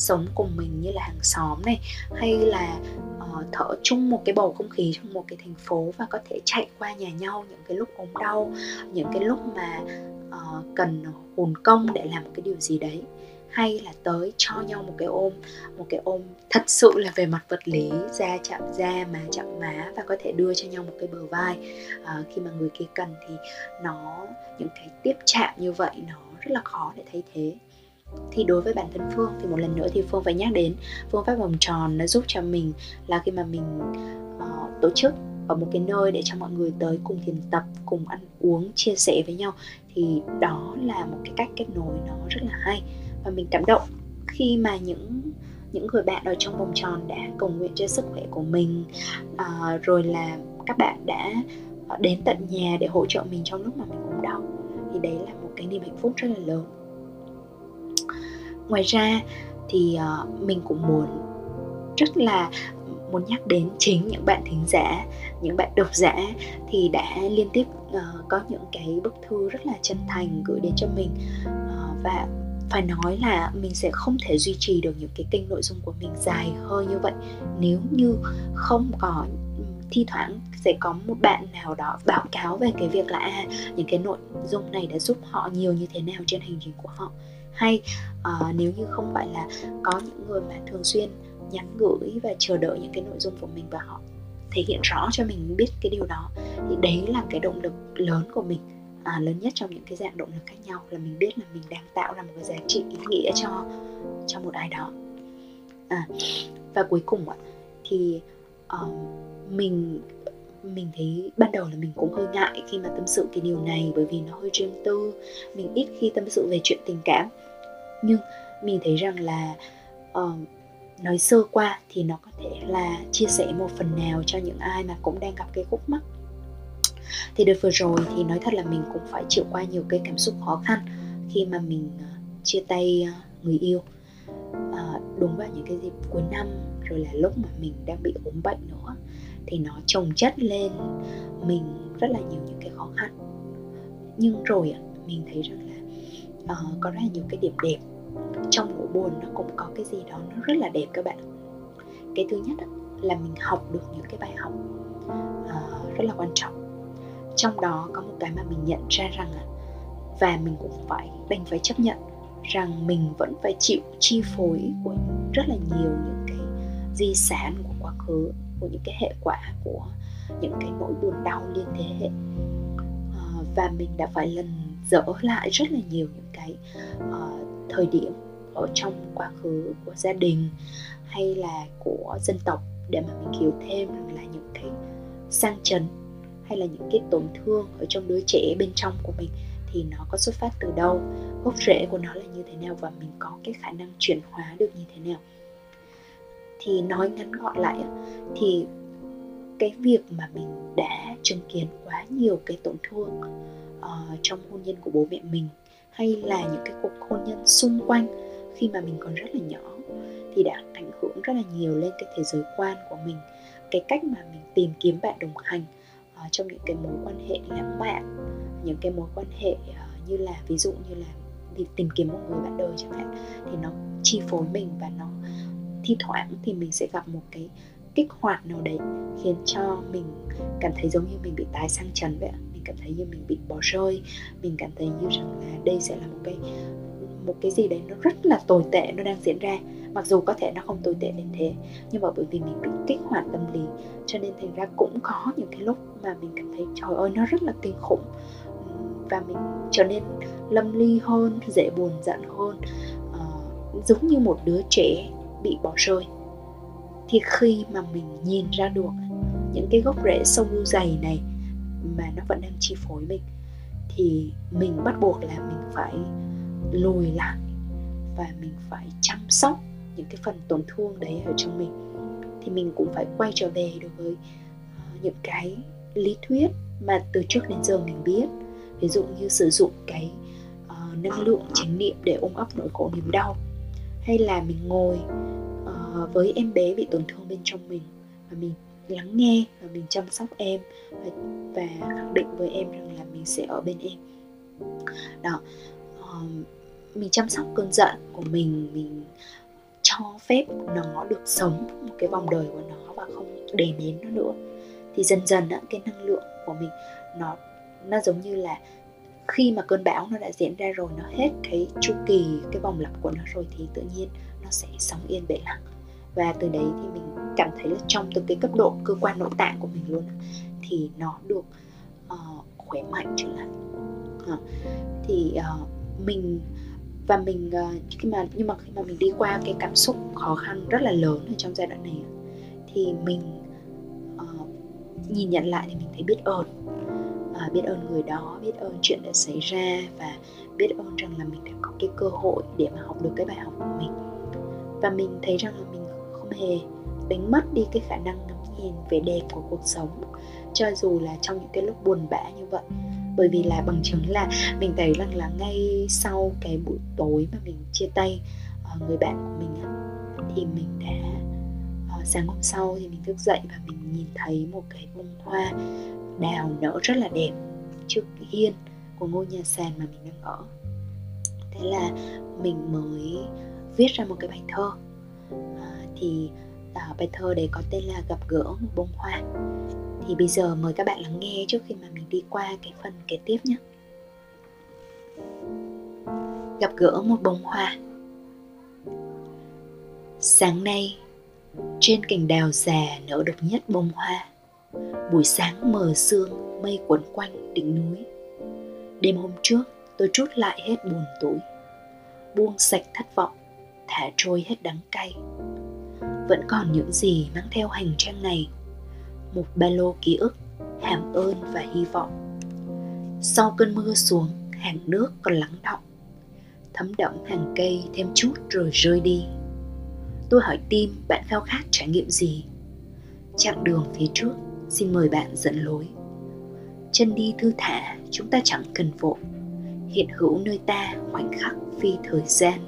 sống cùng mình như là hàng xóm này hay là uh, thở chung một cái bầu không khí trong một cái thành phố và có thể chạy qua nhà nhau những cái lúc ốm đau những cái lúc mà uh, cần hồn công để làm một cái điều gì đấy. Hay là tới cho nhau một cái ôm một cái ôm thật sự là về mặt vật lý da chạm da má chạm má và có thể đưa cho nhau một cái bờ vai. À, khi mà người kia cần thì nó những cái tiếp chạm như vậy nó rất là khó để thay thế thì đối với bản thân phương thì một lần nữa thì phương phải nhắc đến phương pháp vòng tròn nó giúp cho mình là khi mà mình uh, tổ chức ở một cái nơi để cho mọi người tới cùng thiền tập cùng ăn uống chia sẻ với nhau thì đó là một cái cách kết nối nó rất là hay. Và mình cảm động khi mà những những người bạn ở trong vòng tròn đã cầu nguyện cho sức khỏe của mình à, rồi là các bạn đã ờ, đến tận nhà để hỗ trợ mình trong lúc mà mình ốm đau. Thì đấy là một cái niềm hạnh phúc rất là lớn ngoài ra thì uh, mình cũng muốn rất là muốn nhắc đến chính những bạn thính giả những bạn độc giả thì đã liên tiếp uh, có những cái bức thư rất là chân thành gửi đến cho mình. Uh, và phải nói là mình sẽ không thể duy trì được những cái kênh nội dung của mình dài hơi như vậy. Nếu như không có thi thoảng sẽ có một bạn nào đó báo cáo về cái việc là à, những cái nội dung này đã giúp họ nhiều như thế nào trên hành trình của họ hay uh, nếu như không phải là có những người mà thường xuyên nhắn gửi và chờ đợi những cái nội dung của mình và họ thể hiện rõ cho mình biết cái điều đó thì đấy là cái động lực lớn của mình à, lớn nhất trong những cái dạng động lực khác nhau là mình biết là mình đang tạo ra một cái giá trị ý nghĩa cho cho một ai đó. À, và cuối cùng ạ thì uh, mình mình thấy ban đầu là mình cũng hơi ngại khi mà tâm sự cái điều này bởi vì nó hơi riêng tư. Mình ít khi tâm sự về chuyện tình cảm. Nhưng mình thấy rằng là uh, nói sơ qua thì nó có thể là chia sẻ một phần nào cho những ai mà cũng đang gặp cái khúc mắc. Thì đợt vừa rồi thì nói thật là mình cũng phải chịu qua nhiều cái cảm xúc khó khăn khi mà mình ờ, chia tay ờ, người yêu. À, đúng vào những cái dịp cuối năm rồi là lúc mà mình đang bị ốm bệnh nữa thì nó chồng chất lên mình rất là nhiều những cái khó khăn. Nhưng rồi mình thấy rằng là uh, có rất là nhiều cái điểm đẹp. Trong nỗi buồn nó cũng có cái gì đó nó rất là đẹp các bạn cái thứ nhất là mình học được những cái bài học uh, rất là quan trọng. Trong đó có một cái mà mình nhận ra rằng và mình cũng phải đành phải chấp nhận rằng mình vẫn phải chịu chi phối của rất là nhiều những cái di sản của quá khứ của những cái hệ quả của những cái nỗi buồn đau liên thế hệ. À, và mình đã phải lần dỡ lại rất là nhiều những cái uh, thời điểm ở trong quá khứ của gia đình hay là của dân tộc để mà mình hiểu thêm rằng là những cái sang chấn hay là những cái tổn thương ở trong đứa trẻ bên trong của mình thì nó có xuất phát từ đâu gốc rễ của nó là như thế nào và mình có cái khả năng chuyển hóa được như thế nào thì nói ngắn gọn lại thì cái việc mà mình đã chứng kiến quá nhiều cái tổn thương uh, trong hôn nhân của bố mẹ mình hay là những cái cuộc hôn nhân xung quanh khi mà mình còn rất là nhỏ thì đã ảnh hưởng rất là nhiều lên cái thế giới quan của mình. Cái cách mà mình tìm kiếm bạn đồng hành uh, trong những cái mối quan hệ lãng mạn những cái mối quan hệ uh, như là ví dụ như là đi tìm kiếm một người bạn đời chẳng hạn thì nó chi phối mình và nó thi thoảng thì mình sẽ gặp một cái kích hoạt nào đấy khiến cho mình cảm thấy giống như mình bị tái sang trần vậy mình cảm thấy như mình bị bỏ rơi mình cảm thấy như rằng là đây sẽ là một cái một cái gì đấy nó rất là tồi tệ nó đang diễn ra. Mặc dù có thể nó không tồi tệ đến thế nhưng mà bởi vì mình bị kích hoạt tâm lý cho nên thành ra cũng có những cái lúc mà mình cảm thấy trời ơi nó rất là kinh khủng. Và mình trở nên lâm ly hơn dễ buồn giận hơn. À, giống như một đứa trẻ bị bỏ rơi. Thì khi mà mình nhìn ra được những cái gốc rễ sâu dày này mà nó vẫn đang chi phối mình thì mình bắt buộc là mình phải lùi lại và mình phải chăm sóc những cái phần tổn thương đấy ở trong mình. Thì mình cũng phải quay trở về đối với ờ, những cái lý thuyết mà từ trước đến giờ mình biết. Ví dụ như sử dụng cái uh, năng lượng chánh niệm để ôm ấp nỗi khổ niềm đau hay là mình ngồi uh, với em bé bị tổn thương bên trong mình và mình lắng nghe và mình chăm sóc em và, và khẳng định với em rằng là mình sẽ ở bên em. Đó uh, mình chăm sóc cơn giận của mình mình cho phép nó được sống một cái vòng đời của nó và không đè nén nó nữa. Thì dần dần á, cái năng lượng của mình nó nó giống như là khi mà cơn bão nó đã diễn ra rồi nó hết cái chu kỳ cái vòng lặp của nó rồi thì tự nhiên nó sẽ sống yên bể lặng. Và từ đấy thì mình cảm thấy là trong từng cái cấp độ cơ quan nội tạng của mình luôn thì nó được uh, khỏe mạnh trở lại. Uh, thì uh, mình và mình uh, khi mà nhưng mà khi mà mình đi qua cái cảm xúc khó khăn rất là lớn ở trong giai đoạn này thì mình uh, nhìn nhận lại thì mình thấy biết ơn biết ơn người đó, biết ơn chuyện đã xảy ra và biết ơn rằng là mình đã có cái cơ hội để mà học được cái bài học của mình. Và mình thấy rằng là mình không hề đánh mất đi cái khả năng ngắm nhìn vẻ đẹp của cuộc sống, cho dù là trong những cái lúc buồn bã như vậy. Bởi vì là bằng chứng là mình thấy rằng là ngay sau cái buổi tối mà mình chia tay ờ, người bạn của mình thì mình đã ờ, sáng hôm sau thì mình thức dậy và mình nhìn thấy một cái bông hoa đào nở rất là đẹp trước hiên của ngôi nhà sàn mà mình đang ở. Thế là mình mới viết ra một cái bài thơ. À, thì à, bài thơ đấy có tên là gặp gỡ một bông hoa. Thì bây giờ mời các bạn lắng nghe trước khi mà mình đi qua cái phần kế tiếp nhé. Gặp gỡ một bông hoa. Sáng nay trên cành đào già nở độc nhất bông hoa buổi sáng mờ sương, mây quấn quanh đỉnh núi. Đêm hôm trước, tôi trút lại hết buồn tối. Buông sạch thất vọng, thả trôi hết đắng cay. Vẫn còn những gì mang theo hành trang này. Một ba lô ký ức, hàm ơn và hy vọng. Sau cơn mưa xuống, hàng nước còn lắng động thấm đẫm hàng cây thêm chút rồi rơi đi. Tôi hỏi tim bạn khao khát trải nghiệm gì. Chặng đường phía trước xin mời bạn dẫn lối. Chân đi thư thả, chúng ta chẳng cần vội. Hiện hữu nơi ta, khoảnh khắc phi thời gian.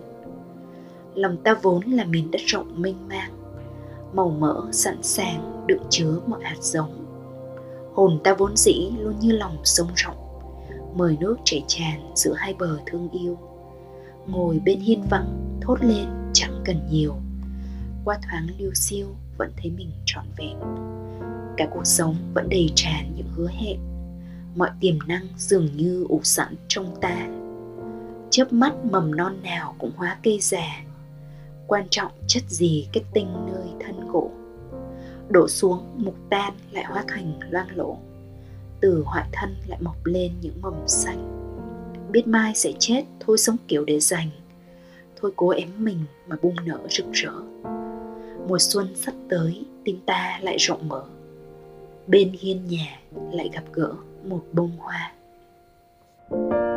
Lòng ta vốn là miền đất rộng mênh mang, màu mỡ sẵn sàng đựng chứa mọi hạt giống. Hồn ta vốn dĩ luôn như lòng sông rộng, mời nước chảy tràn giữa hai bờ thương yêu. Ngồi bên hiên vắng, thốt lên, chẳng cần nhiều. Qua thoáng lưu siêu vẫn thấy mình trọn vẹn cả cuộc sống vẫn đầy tràn những hứa hẹn. Mọi tiềm năng dường như ủ sẵn trong ta. Chớp mắt mầm non nào cũng hóa cây già. Quan trọng chất gì kết tinh nơi thân gỗ. Đổ xuống, mục tan lại hóa thành loang lỗ từ hoại thân lại mọc lên những mầm xanh. Biết mai sẽ chết, thôi sống kiểu để dành. Thôi cố ém mình mà bung nở rực rỡ. Mùa xuân sắp tới, tim ta lại rộng mở bên hiên nhà lại gặp gỡ một bông hoa. thank you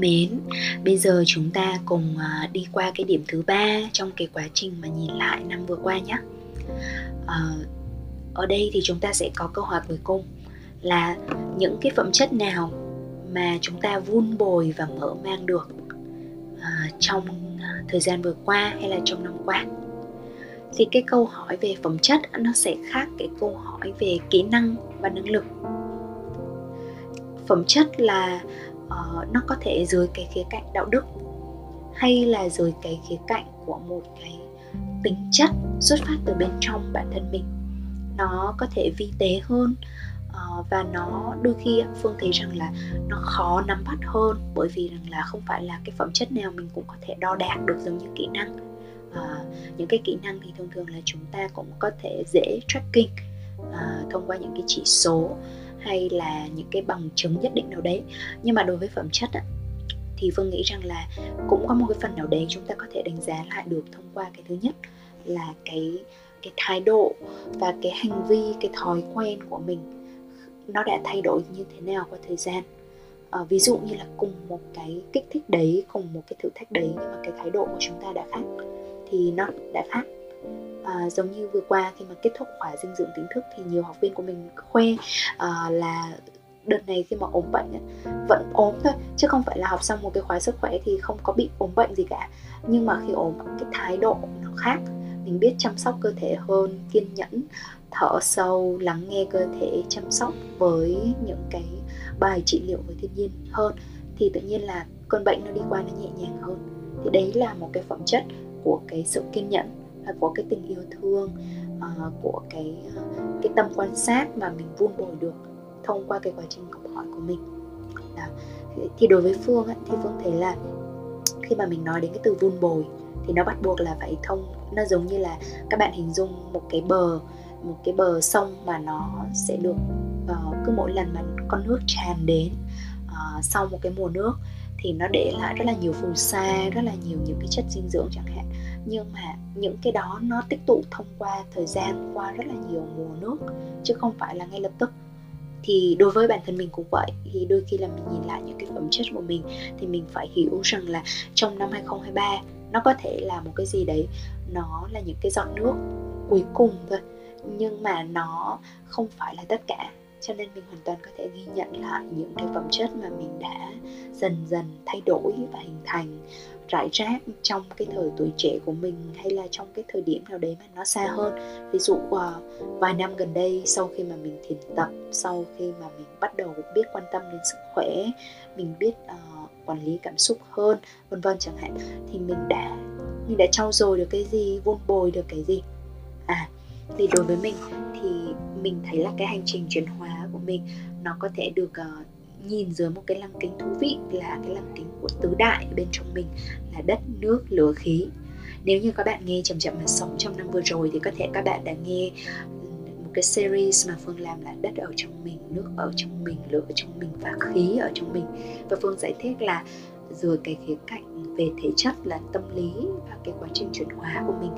mến. Bây giờ chúng ta cùng à, đi qua cái điểm thứ ba trong cái quá trình mà nhìn lại năm vừa qua nhé ờ, ở đây thì chúng ta sẽ có câu hỏi cuối cùng là những cái phẩm chất nào mà chúng ta vun bồi và mở mang được à, trong thời gian vừa qua hay là trong năm qua? Thì cái câu hỏi về phẩm chất nó sẽ khác cái câu hỏi về kỹ năng và năng lực. Phẩm chất là uh, nó có thể dưới cái khía cạnh đạo đức hay là dưới cái khía cạnh của một cái tính chất xuất phát từ bên trong bản thân mình. Nó có thể vi tế hơn uh, và nó đôi khi phương thấy rằng là nó khó nắm bắt hơn bởi vì rằng là không phải là cái phẩm chất nào mình cũng có thể đo đạc được giống như kỹ năng. Uh, những cái kỹ năng thì thường thường là chúng ta cũng có thể dễ tracking uh, thông qua những cái chỉ số hay là những cái bằng chứng nhất định nào đấy. Nhưng mà đối với phẩm chất á, thì phương nghĩ rằng là cũng có một cái phần nào đấy chúng ta có thể đánh giá lại được thông qua cái thứ nhất là cái cái thái độ và cái hành vi cái thói quen của mình nó đã thay đổi như thế nào qua thời gian. À, ví dụ như là cùng một cái kích thích đấy cùng một cái thử thách đấy nhưng mà cái thái độ của chúng ta đã khác thì nó đã khác à, giống như vừa qua khi mà kết thúc khóa dinh dưỡng chính thức thì nhiều học viên của mình khoe à, là đợt này khi mà ốm bệnh ấy, vẫn ốm thôi chứ không phải là học xong một cái khóa sức khỏe thì không có bị ốm bệnh gì cả. Nhưng mà khi ốm cái thái độ nó khác mình biết chăm sóc cơ thể hơn kiên nhẫn thở sâu lắng nghe cơ thể chăm sóc với những cái bài trị liệu với thiên nhiên hơn thì tự nhiên là cơn bệnh nó đi qua nó nhẹ nhàng hơn. Thì đấy là một cái phẩm chất của cái sự kiên nhẫn là của cái tình yêu thương uh, của cái ờ, cái tâm quan sát mà mình vun bồi được thông qua cái quá trình học hỏi của mình Đó. thì đối với phương ấy, thì phương thấy là khi mà mình nói đến cái từ vun bồi thì nó bắt buộc là phải thông nó giống như là các bạn hình dung một cái bờ một cái bờ sông mà nó sẽ được uh, cứ mỗi lần mà con nước tràn đến uh, sau một cái mùa nước thì nó để lại rất là nhiều phù sa rất là nhiều những cái chất dinh dưỡng chẳng hạn nhưng mà những cái đó nó tích tụ thông qua thời gian, qua rất là nhiều mùa nước, chứ không phải là ngay lập tức. Thì đối với bản thân mình cũng vậy, thì đôi khi là mình nhìn lại những cái phẩm chất của mình thì mình phải hiểu rằng là trong năm 2023 nó có thể là một cái gì đấy, nó là những cái giọt nước cuối cùng thôi. Nhưng mà nó không phải là tất cả cho nên mình hoàn toàn có thể ghi nhận lại những cái phẩm chất mà mình đã dần dần thay đổi và hình thành rải rác trong cái thời tuổi trẻ của mình hay là trong cái thời điểm nào đấy mà nó xa hơn. Ví dụ ờ, vài năm gần đây sau khi mà mình thiền tập sau khi mà mình bắt đầu biết quan tâm đến sức khỏe mình biết uh, quản lý cảm xúc hơn vân vân chẳng hạn thì mình đã mình đã trau dồi được cái gì vun bồi được cái gì. À thì đối với mình thì mình thấy là cái hành trình chuyển hóa của mình nó có thể được uh, nhìn dưới một cái lăng kính thú vị là cái lăng kính của tứ đại bên trong mình là đất nước lửa khí. Nếu như các bạn nghe chậm chậm mà sống trong năm vừa rồi thì có thể các bạn đã nghe một cái series mà phương làm là đất ở trong mình nước ở trong mình lửa ở trong mình và khí ở trong mình. Và phương giải thích là rồi cái khía cạnh về thể chất là tâm lý và cái quá trình chuyển hóa của mình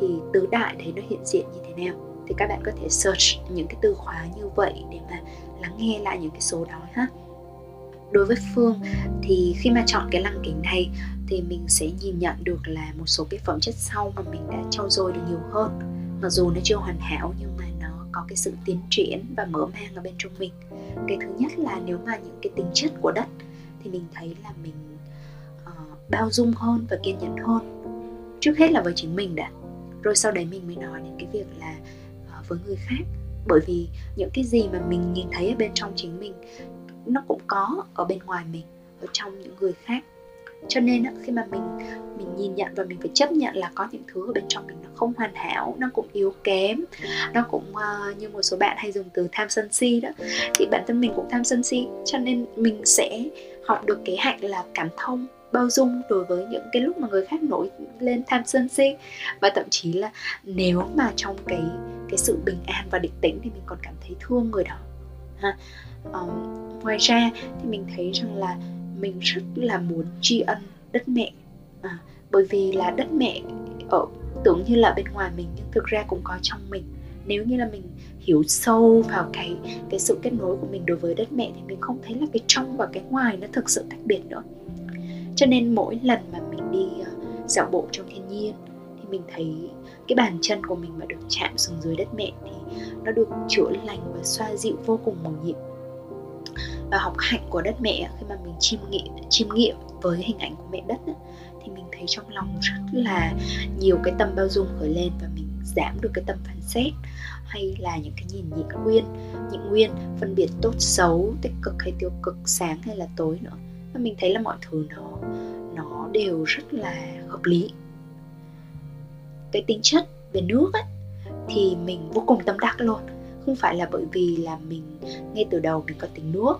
thì tứ đại đấy nó hiện diện như thế nào thì các bạn có thể search những cái từ khóa như vậy để mà lắng nghe lại những cái số đó ha. Đối với phương thì khi mà chọn cái lăng kính này thì mình sẽ nhìn nhận được là một số cái phẩm chất sau mà mình đã trau dồi được nhiều hơn. Mặc dù nó chưa hoàn hảo nhưng mà nó có cái sự tiến triển và mở mang ở bên trong mình. Cái thứ nhất là nếu mà những cái tính chất của đất thì mình thấy là mình uh, bao dung hơn và kiên nhẫn hơn. Trước hết là với chính mình đã. Rồi sau đấy mình mới nói đến cái việc là với người khác. Bởi vì những cái gì mà mình nhìn thấy ở bên trong chính mình nó cũng có ở bên ngoài mình ở trong những người khác. Cho nên khi mà mình mình nhìn nhận và mình phải chấp nhận là có những thứ ở bên trong mình nó không hoàn hảo nó cũng yếu kém nó cũng uh, như một số bạn hay dùng từ tham sân si đó thì bản thân mình cũng tham sân si cho nên mình sẽ học được cái hạnh là cảm thông bao dung đối với những cái lúc mà người khác nổi lên tham sân si. Và thậm chí là nếu mà trong cái cái sự bình an và định tĩnh thì mình còn cảm thấy thương người đó. Ha. Um, ngoài ra thì mình thấy rằng là mình rất là muốn tri ân đất mẹ. À, bởi vì là đất mẹ ở tưởng như là bên ngoài mình nhưng thực ra cũng có trong mình. Nếu như là mình hiểu sâu vào cái cái sự kết nối của mình đối với đất mẹ thì mình không thấy là cái trong và cái ngoài nó thực sự tách biệt nữa cho nên mỗi lần mà mình đi ờ, dạo bộ trong thiên nhiên thì mình thấy cái bàn chân của mình mà được chạm xuống dưới đất mẹ thì nó được chữa lành và xoa dịu vô cùng mầu nhiệm. Và học hạnh của đất mẹ khi mà mình chiêm nghiệm chiêm nghiệm với hình ảnh của mẹ đất ấy, thì mình thấy trong lòng rất là nhiều cái tâm bao dung khởi lên và mình giảm được cái tâm phán xét. Hay là những cái nhìn nhị nguyên nhị nguyên phân biệt tốt xấu tích cực hay tiêu cực sáng hay là tối nữa và mình thấy là mọi thứ nó nó đều rất là hợp lý. Cái tính chất về nước ấy, thì mình vô cùng tâm đắc luôn. Không phải là bởi vì là mình, ngay từ đầu mình có tính nước,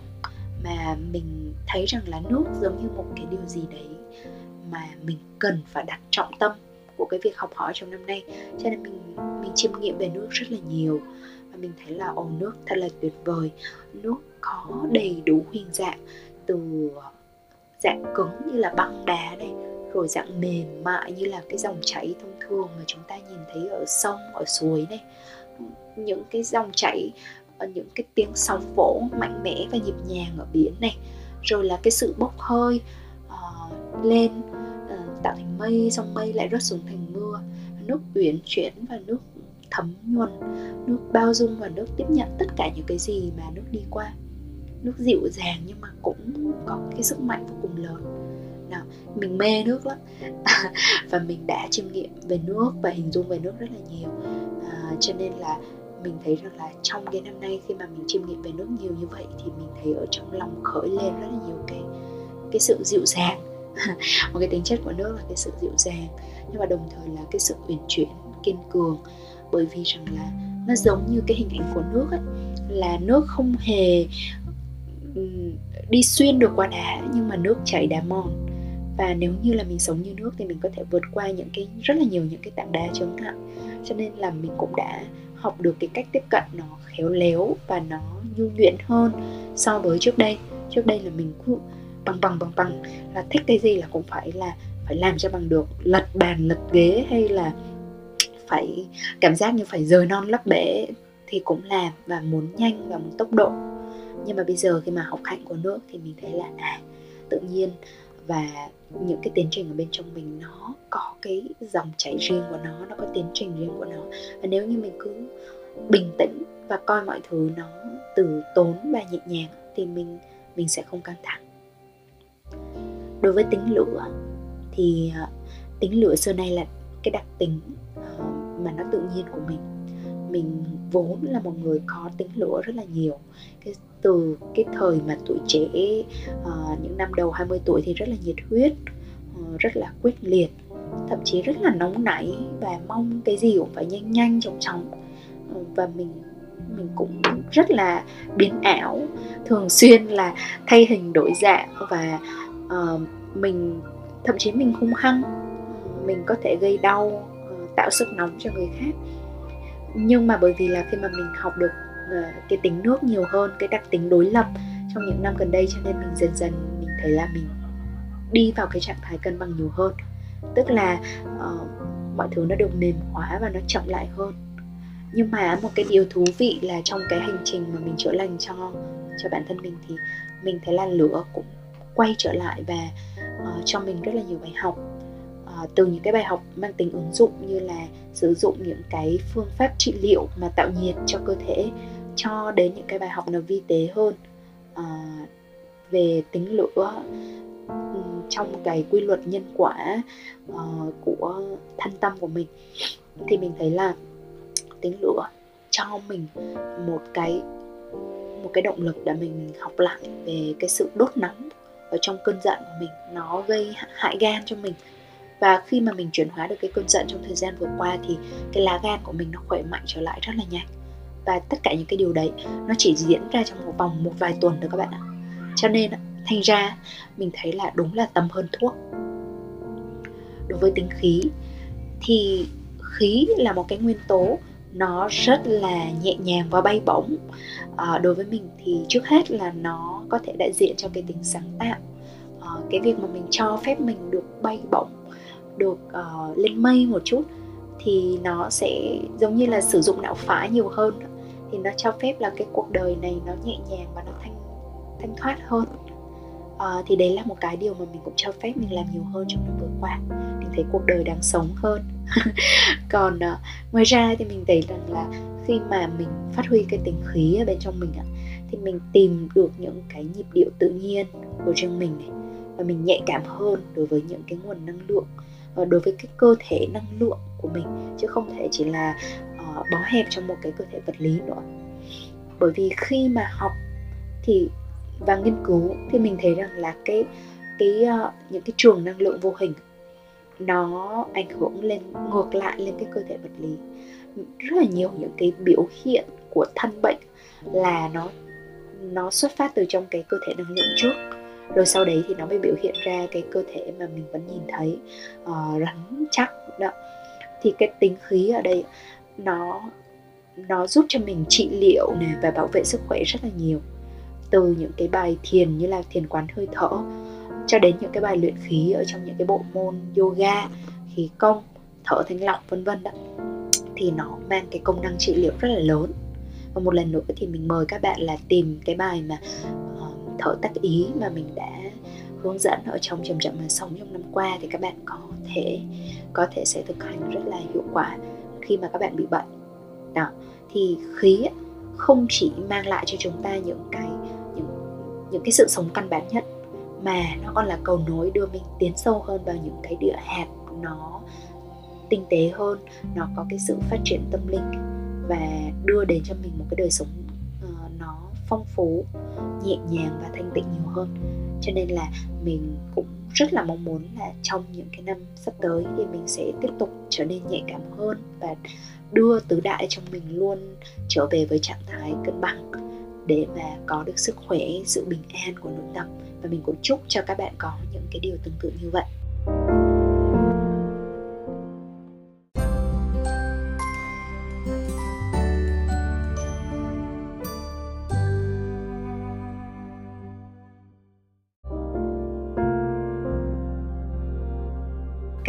mà mình thấy rằng là nước giống như một cái điều gì đấy mà mình cần phải đặt trọng tâm của cái việc học hỏi trong năm nay. Cho nên mình mình chiêm nghiệm về nước rất là nhiều. Và mình thấy là, ồ, nước thật là tuyệt vời. Nước có đầy đủ hình dạng từ dạng cứng như là băng đá này rồi dạng mềm mại như là cái dòng chảy thông thường mà chúng ta nhìn thấy ở sông ở suối này. Những cái dòng chảy ờ, những cái tiếng sóng vỗ mạnh mẽ và nhịp nhàng ở biển này rồi là cái sự bốc hơi uh, lên uh, tạo thành mây xong mây lại rớt xuống thành mưa. Nước uyển chuyển và nước thấm nhuần nước bao dung và nước tiếp nhận tất cả những cái gì mà nước đi qua nước dịu dàng nhưng mà cũng có cái sức mạnh vô cùng lớn. Nào mình mê nước lắm. Và mình đã chiêm nghiệm về nước và hình dung về nước rất là nhiều. À, cho nên là mình thấy rằng là trong cái năm nay khi mà mình chiêm nghiệm về nước nhiều như vậy thì mình thấy ở trong lòng khởi lên rất là nhiều cái cái sự dịu dàng. Một cái tính chất của nước là cái sự dịu dàng. Nhưng mà đồng thời là cái sự uyển chuyển kiên cường. Bởi vì rằng là nó giống như cái hình ảnh của nước ấy là nước không hề đi xuyên được qua đá nhưng mà nước chảy đá mòn. Và nếu như là mình sống như nước thì mình có thể vượt qua những cái, rất là nhiều những cái tảng đá chống ngại cho nên là mình cũng đã học được cái cách tiếp cận nó khéo léo và nó nhu nhuyễn hơn so với trước đây. Trước đây là mình cứ bằng bằng bằng bằng là thích cái gì là cũng phải là phải làm cho bằng được. Lật bàn, lật ghế hay là phải, cảm giác như phải rời non lấp bể thì cũng làm và muốn nhanh và muốn tốc độ nhưng mà bây giờ khi mà học hạnh của nước thì mình thấy là à tự nhiên và những cái tiến trình ở bên trong mình nó có cái dòng chảy riêng của nó nó có tiến trình riêng của nó. Và nếu như mình cứ bình tĩnh và coi mọi thứ nó từ tốn và nhẹ nhàng thì mình mình sẽ không căng thẳng. Đối với tính lửa thì à, tính lửa xưa nay là cái đặc tính ờ, mà nó tự nhiên của mình mình vốn là một người có tính lửa rất là nhiều. Cái từ cái thời mà tuổi trẻ uh, những năm đầu 20 tuổi thì rất là nhiệt huyết uh, rất là quyết liệt thậm chí rất là nóng nảy và mong cái gì cũng phải nhanh nhanh chóng chóng. Uh, và mình mình cũng rất là biến ảo thường xuyên là thay hình đổi dạng và uh, mình thậm chí mình hung hăng mình có thể gây đau uh, tạo sức nóng cho người khác nhưng mà bởi vì là khi mà mình học được ờ, cái tính nước nhiều hơn cái đặc tính đối lập trong những năm gần đây cho nên mình dần dần mình thấy là mình đi vào cái trạng thái cân bằng nhiều hơn. Tức là uh, mọi thứ nó được mềm hóa và nó chậm lại hơn. Nhưng mà một cái điều thú vị là trong cái hành trình mà mình chữa lành cho cho bản thân mình thì mình thấy là lửa cũng quay trở lại và uh, cho mình rất là nhiều bài học. Ờ, từ những cái bài học mang tính ứng dụng như là sử dụng những cái phương pháp trị liệu mà tạo nhiệt cho cơ thể cho đến những cái bài học nó vi tế hơn à, về tính lửa trong cái quy luật nhân quả uh, của thân tâm của mình thì mình thấy là tính lửa cho mình một cái một cái động lực để mình học lại về cái sự đốt nóng ở trong cơn giận của mình nó gây hại gan cho mình và khi mà mình chuyển hóa được cái cơn giận trong thời gian vừa qua thì cái lá gan của mình nó khỏe mạnh trở lại rất là nhanh. Và tất cả những cái điều đấy nó chỉ diễn ra trong một vòng một vài tuần thôi các bạn ạ. Cho nên thành ra mình thấy là đúng là tầm hơn thuốc. Đối với tính khí thì khí là một cái nguyên tố nó rất là nhẹ nhàng và bay bổng. À, đối với mình thì trước hết là nó có thể đại diện cho cái tính sáng tạo. À, cái việc mà mình cho phép mình được bay bổng được uh, lên mây một chút thì nó sẽ giống như là sử dụng não phải nhiều hơn. Thì nó cho phép là cái cuộc đời này nó nhẹ nhàng và nó thanh thanh thoát hơn. Uh, thì đấy là một cái điều mà mình cũng cho phép mình làm nhiều hơn trong năm vừa qua. Mình thấy cuộc đời đáng sống hơn. Còn uh, ngoài ra thì mình thấy rằng là khi mà mình phát huy cái tính khí ở bên trong mình ạ thì mình tìm được những cái nhịp điệu tự nhiên của riêng mình này và mình nhạy cảm hơn đối với những cái nguồn năng lượng. Ờ, đối với cái cơ thể năng lượng của mình chứ không thể chỉ là uh, bó hẹp trong một cái cơ thể vật lý nữa. Bởi vì khi mà học thì và nghiên cứu thì mình thấy rằng là cái cái uh, những cái trường năng lượng vô hình nó ảnh hưởng lên ngược lại lên cái cơ thể vật lý. Rất là nhiều những cái biểu hiện của thân bệnh là nó nó xuất phát từ trong cái cơ thể năng lượng trước rồi sau đấy thì nó mới biểu hiện ra cái cơ thể mà mình vẫn nhìn thấy uh, rắn chắc đó. Thì cái tính khí ở đây nó nó giúp cho mình trị liệu này và bảo vệ sức khỏe rất là nhiều. Từ những cái bài thiền như là thiền quán hơi thở cho đến những cái bài luyện khí ở trong những cái bộ môn yoga khí công thở thanh lọc vân vân đó thì nó mang cái công năng trị liệu rất là lớn. Và một lần nữa thì mình mời các bạn là tìm cái bài mà uh, thở tác ý mà mình đã hướng dẫn ở trong chậm chậm mà sống trong năm qua thì các bạn có thể có thể sẽ thực hành rất là hiệu quả khi mà các bạn bị bệnh. Đó, thì khí không chỉ mang lại cho chúng ta những cái, những những cái sự sống căn bản nhất, mà nó còn là cầu nối đưa mình tiến sâu hơn vào những cái địa hạt nó tinh tế hơn, nó có cái sự phát triển tâm linh và đưa đến cho mình một cái đời sống phong phú, nhẹ nhàng và thanh tịnh nhiều hơn. Cho nên là mình cũng rất là mong muốn là trong những cái năm sắp tới thì mình sẽ tiếp tục trở nên nhạy cảm hơn và đưa tứ đại trong mình luôn trở về với trạng thái cân bằng để mà có được sức khỏe, sự bình an của nội tâm. Và mình cũng chúc cho các bạn có những cái điều tương tự như vậy.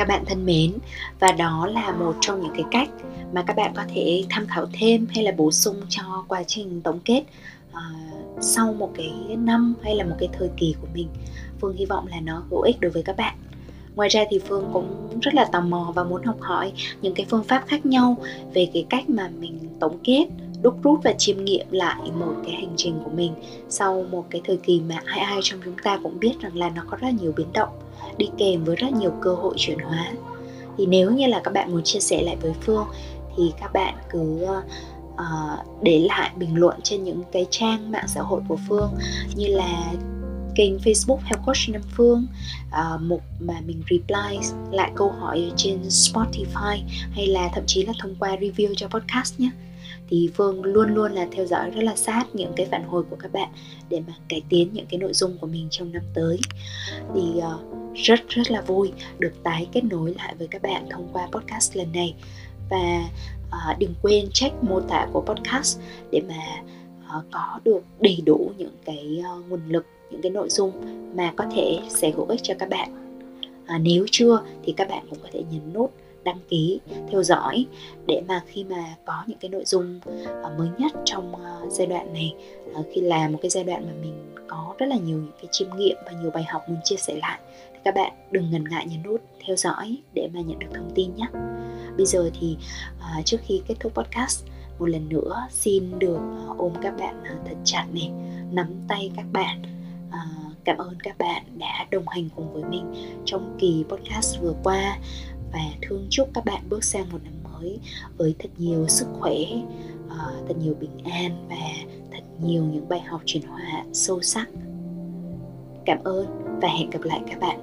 Bạn thân mến. Và đó là một trong những cái cách mà các bạn có thể tham khảo thêm hay là bổ sung cho quá trình tổng kết uh, sau một cái năm hay là một cái thời kỳ của mình. Phương hy vọng là nó hữu ích đối với các bạn. Ngoài ra thì phương cũng rất là tò mò và muốn học hỏi những cái phương pháp khác nhau về cái cách mà mình tổng kết đúc rút và chiêm nghiệm lại một cái hành trình của mình sau một cái thời kỳ mà ai ai trong chúng ta cũng biết rằng là nó có rất là nhiều biến động đi kèm với rất nhiều cơ hội chuyển hóa. Thì nếu như là các bạn muốn chia sẻ lại với phương thì các bạn cứ uh, để lại bình luận trên những cái trang mạng xã hội của phương như là kênh Facebook Health Coach Nam Phương uh, mục mà mình reply lại câu hỏi trên Spotify hay là thậm chí là thông qua review cho podcast nhé thì Phương luôn luôn là theo dõi rất là sát những cái phản hồi của các bạn để mà cải tiến những cái nội dung của mình trong năm tới. Thì uh, rất rất là vui được tái kết nối lại với các bạn thông qua podcast lần này. Và uh, đừng quên check mô tả của podcast để mà uh, có được đầy đủ những cái uh, nguồn lực những cái nội dung mà có thể sẽ hữu ích cho các bạn. À, nếu chưa thì các bạn cũng có thể nhấn nút đăng ký, theo dõi để mà khi mà có những cái nội dung ờ, mới nhất trong ờ, giai đoạn này. Ờ, khi là một cái giai đoạn mà mình có rất là nhiều những cái chiêm nghiệm và nhiều bài học muốn chia sẻ lại, thì các bạn đừng ngần ngại nhấn nút theo dõi để mà nhận được thông tin nhé. Bây giờ thì trước khi kết thúc podcast, một lần nữa xin được ôm các bạn thật chặt này, nắm tay các bạn. Cảm ơn các bạn đã đồng hành cùng với mình trong kỳ podcast vừa qua và thương chúc các bạn bước sang một năm mới với thật nhiều sức khỏe ờ, thật nhiều bình an và thật nhiều những bài học chuyển hóa sâu sắc. Cảm ơn và hẹn gặp lại các bạn.